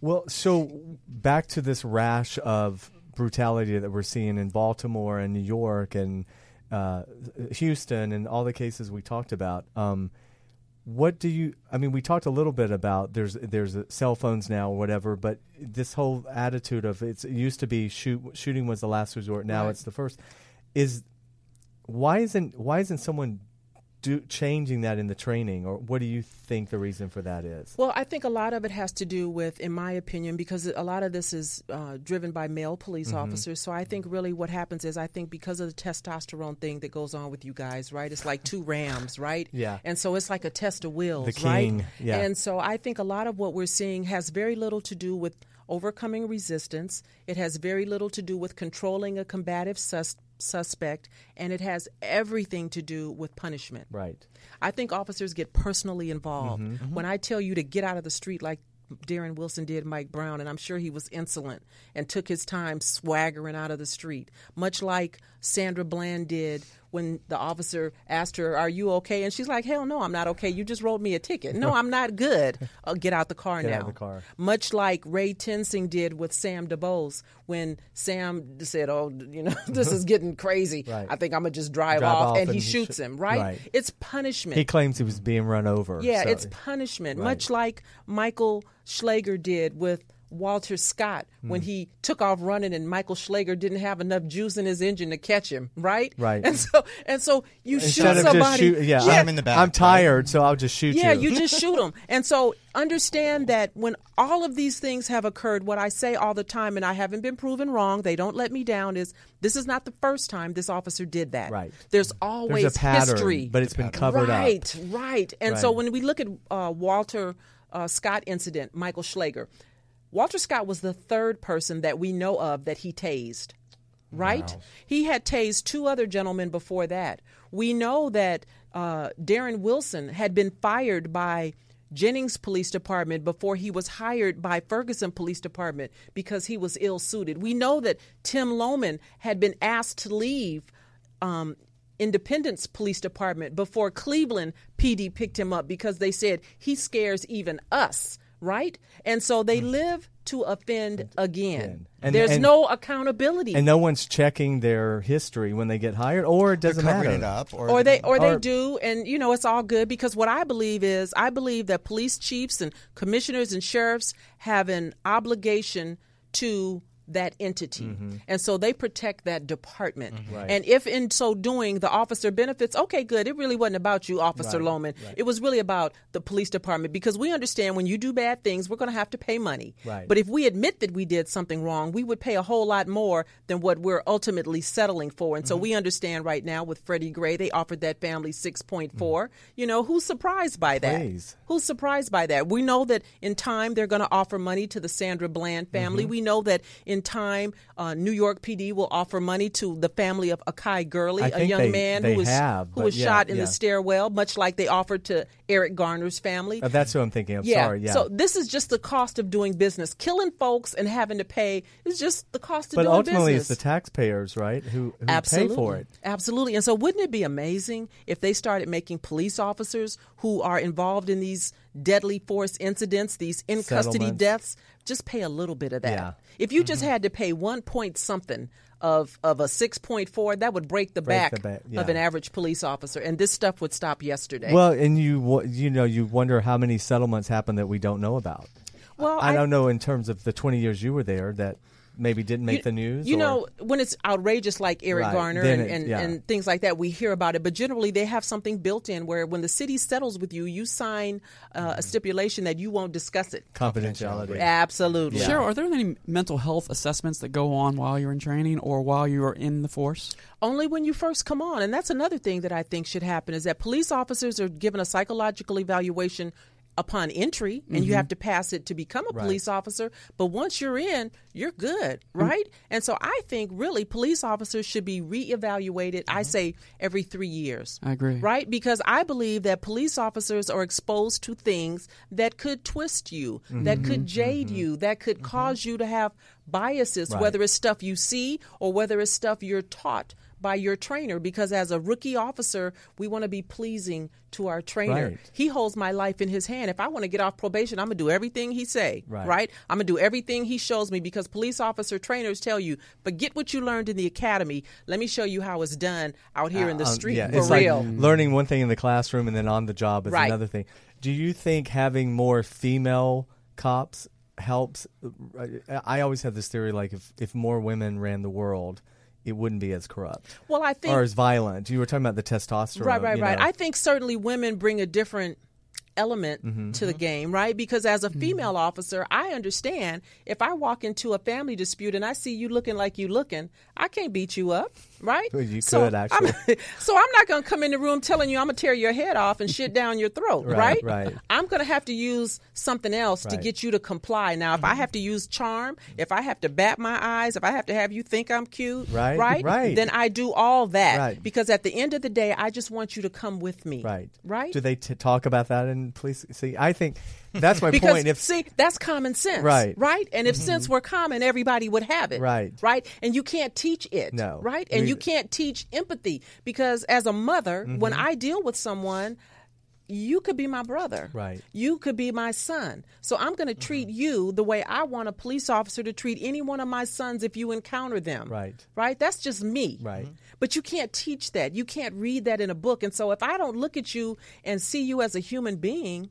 Well, so back to this rash of brutality that we're seeing in Baltimore and New York and uh, Houston and all the cases we talked about. Um, what do you? I mean, we talked a little bit about there's there's cell phones now or whatever, but this whole attitude of it's, it used to be shoot shooting was the last resort. Now Right. it's the first. Is why isn't why isn't someone do, changing that in the training, or what do you think the reason for that is? Well, I think a lot of it has to do with, in my opinion, because a lot of this is uh, driven by male police Mm-hmm. officers. So I think really what happens is I think because of the testosterone thing that goes on with you guys, right? It's like two rams, right? Yeah. And so it's like a test of wills, The king, right? yeah. And so I think a lot of what we're seeing has very little to do with overcoming resistance. It has very little to do with controlling a combative sus- suspect, and it has everything to do with punishment. Right. I think officers get personally involved. Mm-hmm. When I tell you to get out of the street like Darren Wilson did Mike Brown, and I'm sure he was insolent and took his time swaggering out of the street, much like Sandra Bland did when the officer asked her, Are you okay? And she's like, Hell no, I'm not okay. You just wrote me a ticket. No, I'm not good. Uh, get out the car Get now. out the car. Much like Ray Tensing did with Sam DuBose when Sam said, Oh, you know, this is getting crazy. Right. I think I'm going to just drive, Drive off. off And he and shoots sh- him, right? right. It's punishment. He claims he was being run over. Yeah, so- it's punishment, Right. much like Michael Slager did with Walter Scott Hmm. when he took off running and Michael Slager didn't have enough juice in his engine to catch him, right? Right. And so and so you Instead shoot somebody. shoot, yeah, Shoot I'm, in the back, I'm tired, so I'll just shoot yeah, you. you just shoot them. And so understand that when all of these things have occurred, what I say all the time, and I haven't been proven wrong, they don't let me down, is this is not the first time this officer did that. Right. There's always pattern, history. but it's been covered up. right, Right, And so when we look at uh, Walter uh, Scott incident, Michael Slager, Walter Scott was the third person that we know of that he tased. Right? He had tased two other gentlemen before that. We know that uh, Darren Wilson had been fired by Jennings Police Department before he was hired by Ferguson Police Department because he was ill suited. We know that Tim Loehmann had been asked to leave um, Independence Police Department before Cleveland PD picked him up because they said he scares even us, right? And so they mm. live to offend again. And- There's and- no accountability. and no one's checking their history when they get hired, or it doesn't covering matter. it up, or, or they or they Or- do and you know it's all good because what i believe is i believe that police chiefs and commissioners and sheriffs have an obligation to that entity. And so they protect that department. Right. And if in so doing the officer benefits, okay, good. It really wasn't about you, Officer Right, Loehmann. It was really about the police department because we understand when you do bad things, we're going to have to pay money. Right. But if we admit that we did something wrong, we would pay a whole lot more than what we're ultimately settling for. And Mm-hmm. so we understand right now with Freddie Gray, they offered that family 6.4. Mm-hmm. You know, who's surprised by that? Please. Who's surprised by that? We know that in time they're going to offer money to the Sandra Bland family. Mm-hmm. We know that in time uh, New York PD will offer money to the family of Akai Gurley, a young they- man they who was have, who was yeah, shot in yeah. the stairwell, much like they offered to Eric Garner's family. Uh, that's what I'm thinking of. Yeah. Sorry, yeah. So this is just the cost of doing business. Killing folks and having to pay is just the cost of but doing ultimately, business. it's the taxpayers, right, who, who Absolutely. pay for it. Absolutely. And so wouldn't it be amazing if they started making police officers who are involved in these deadly force incidents, these in custody deaths, just pay a little bit of that. Yeah. If you just mm-hmm. had to pay one point something of of a six point four, that would break the Break back the back, yeah. of an average police officer. And this stuff would stop yesterday. Well, and you you know you wonder how many settlements happen that we don't know about. Well, I, I- don't know in terms of the 20 years you were there that maybe didn't make you, the news. You or- know, when it's outrageous like Eric Right. Garner and, it- and, yeah. and things like that, we hear about it. But generally, they have something built in where when the city settles with you, you sign uh, a stipulation that you won't discuss it. confidentiality. Absolutely. Cheryl, are there any mental health assessments that go on while you're in training or while you are in the force? Only when you first come on. And that's another thing that I think should happen is that police officers are given a psychological evaluation upon entry and you mm-hmm. have to pass it to become a police officer. But once you're in you're good mm-hmm. right? And so i think really police officers should be reevaluated i mm-hmm. say every 3 years I agree. right? Because i believe that police officers are exposed to things that could twist you that could jade you that could cause you to have biases Right. whether it's stuff you see or whether it's stuff you're taught by your trainer because as a rookie officer we want to be pleasing to our trainer Right. he holds my life in his hand if i want to get off probation i'm going to do everything he say Right. i'm going to do everything he shows me because police officer trainers tell you forget what you learned in the academy let me show you how it's done out here in the Um, street yeah, for it's real like learning one thing in the classroom and then on the job is Right. another thing. Do you think having more female cops helps? I always have this theory like if if more women ran the world, it wouldn't be as corrupt well i think or as violent. You were talking about the testosterone, Right, right, right. know. I think certainly women bring a different element Mm-hmm. to the game, right? Because as a female officer, I understand if I walk into a family dispute and I see you looking like you looking, I can't beat you up, right? You So could, actually. I'm, so I'm not going to come in the room telling you I'm going to tear your head off and shit down your throat, Right, right? right. I'm going to have to use something else to Right. Mm-hmm. get you to comply. Now, if I have to use charm, if I have to bat my eyes, if I have to have you think I'm cute, Right, right, right. then I do all that Right. because at the end of the day, I just want you to come with me. Right. Right. Do they t- talk about that in police? See, I think that's my because point. If see, that's common sense. Right. Right. And if mm-hmm. sense were common, everybody would have it. Right. Right. And you can't teach it. No. Right. And you can't teach empathy because as a mother, when Mm-hmm. I deal with someone. You could be my brother. Right. You could be my son. So I'm going to mm-hmm. treat you the way I want a police officer to treat any one of my sons if you encounter them. Right. Right? That's just me. Right. Mm-hmm. But you can't teach that. You can't read that in a book. And so if I don't look at you and see you as a human being,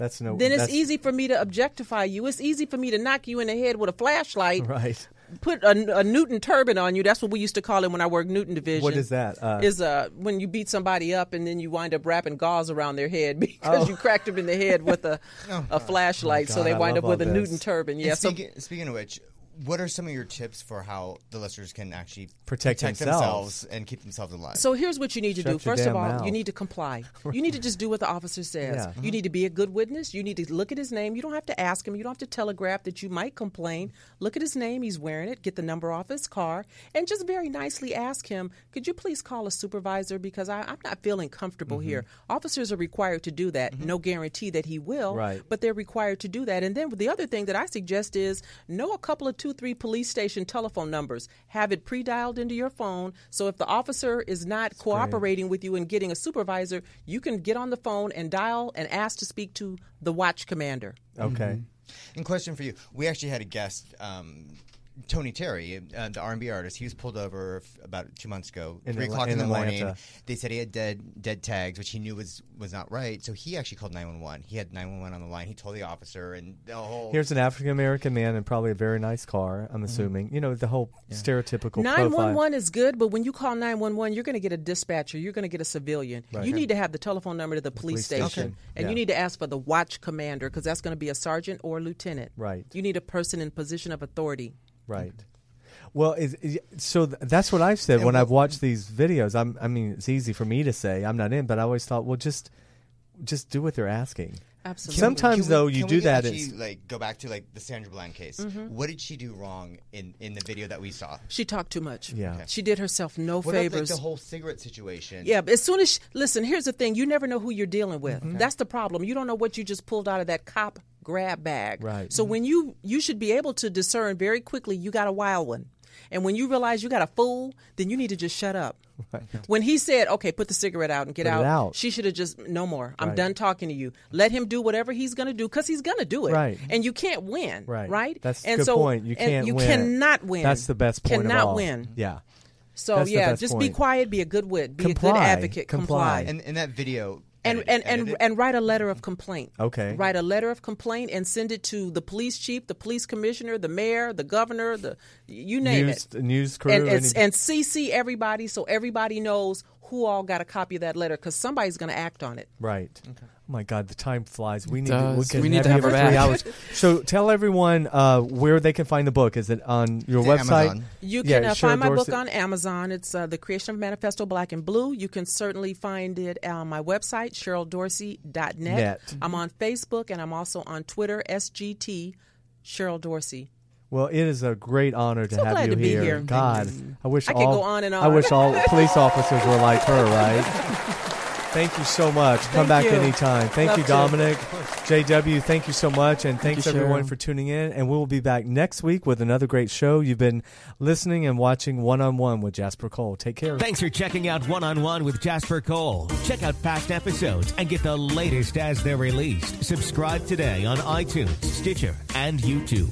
that's no, then it's easy for me to objectify you. It's easy for me to knock you in the head with a flashlight, Right. put a, a Newton turban on you. That's what we used to call it when I worked Newton Division. What is that? Uh, is uh, when you beat somebody up and then you wind up wrapping gauze around their head because Oh. you cracked them in the head with a, a flashlight, so God, they wind up with a all Newton this. turban. And Yeah, so speaking, speaking of which, what are some of your tips for how the listeners can actually Protect themselves. and keep themselves alive? So here's what you need to Shut do. First of all, mouth. you need to comply. You need to just do what the officer says. Yeah. You need to be a good witness. You need to look at his name. You don't have to ask him. You don't have to telegraph that you might complain. Look at his name. He's wearing it. Get the number off his car and just very nicely ask him, could you please call a supervisor because I, I'm not feeling comfortable Mm-hmm. here. Officers are required to do that. No guarantee that he will, Right. but they're required to do that. And then the other thing that I suggest is know a couple of two, three police station telephone numbers. Have it pre-dialed into your phone, so if the officer is not cooperating with you and getting a supervisor, you can get on the phone and dial and ask to speak to the watch commander. okay. And question for you: We actually had a guest um, Tony Terry, uh, the R&B artist, he was pulled over f- about two months ago, In three Atla- o'clock in, in the morning. They said he had dead dead tags, which he knew was was not right. So he actually called 911. He had 911 on the line. He told the officer, and the whole. Here's an African American man in probably a very nice car. I'm assuming. You know the whole stereotypical Nine one profile. one is good, but when you call nine one one, you're going to get a dispatcher. You're going to get a civilian. Right. You need to have the telephone number to the police, police station, station. and Yeah. you need to ask for the watch commander because that's going to be a sergeant or a lieutenant. Right. You need a person in position of authority. Right. Well, is, is- so th- that's what I've said And when what- I've watched these videos. I'm, I mean, it's easy for me to say I'm not in, but I always thought, well, just, just do what they're asking. Absolutely. Sometimes Can we- though, you can do we that. Actually, like go back to like the Sandra Bland case. Mm-hmm. What did she do wrong in in the video that we saw? She talked too much. Yeah. Okay. She did herself no What about like, favors. the whole cigarette situation? Yeah, but as soon as listen, here's the thing: you never know who you're dealing with. Mm-hmm. That's the problem. You don't know what you just pulled out of that cop grab bag. Right. So when you you should be able to discern very quickly you got a wild one, and when you realize you got a fool, then you need to just shut up. When he said, "Okay, put the cigarette out and get out," out. she should have just no more. I'm Right. done talking to you. Let him do whatever he's going to do because he's going to do it. Right. And you can't win. right. Right. That's and good so, point. You can't You win. cannot win. That's the best point Cannot of all. win. Yeah. So That's yeah, best just be quiet. Be a good wit. Be a good advocate. Comply. And in that video, and edited- and, and, edited- and write a letter of complaint. Okay. Write a letter of complaint and send it to the police chief, the police commissioner, the mayor, the governor, the you name News, it. news crew. And, and and CC everybody so everybody knows who all got a copy of that letter because somebody's going to act on it. Right. Oh my God, the time flies. We need does. to, we, We need have to you have for her three back. hours. So tell everyone uh, where they can find the book. Is it on your It's website? Amazon. You Yeah, can uh, find my book Dorsey- on Amazon. It's uh, The Creation of Manifesto Black and Blue. You can certainly find it on my website, CherylDorsey.net. Net. I'm on Facebook and I'm also on Twitter, SGT Cheryl Dorsey. Well, it is a great honor to So have glad you to be here. here. God, I wish I could all go on and I wish all police officers were like her. Right. Thank you so much. Come Thank back you. anytime. Thank Love you, to. Dominic. JW, thank you so much. And thanks you, everyone Cheryl. for tuning in. And we will be back next week with another great show. You've been listening and watching One on One with Jasper Cole. Take care. Thanks for checking out One on One with Jasper Cole. Check out past episodes and get the latest as they're released. Subscribe today on iTunes, Stitcher, and YouTube.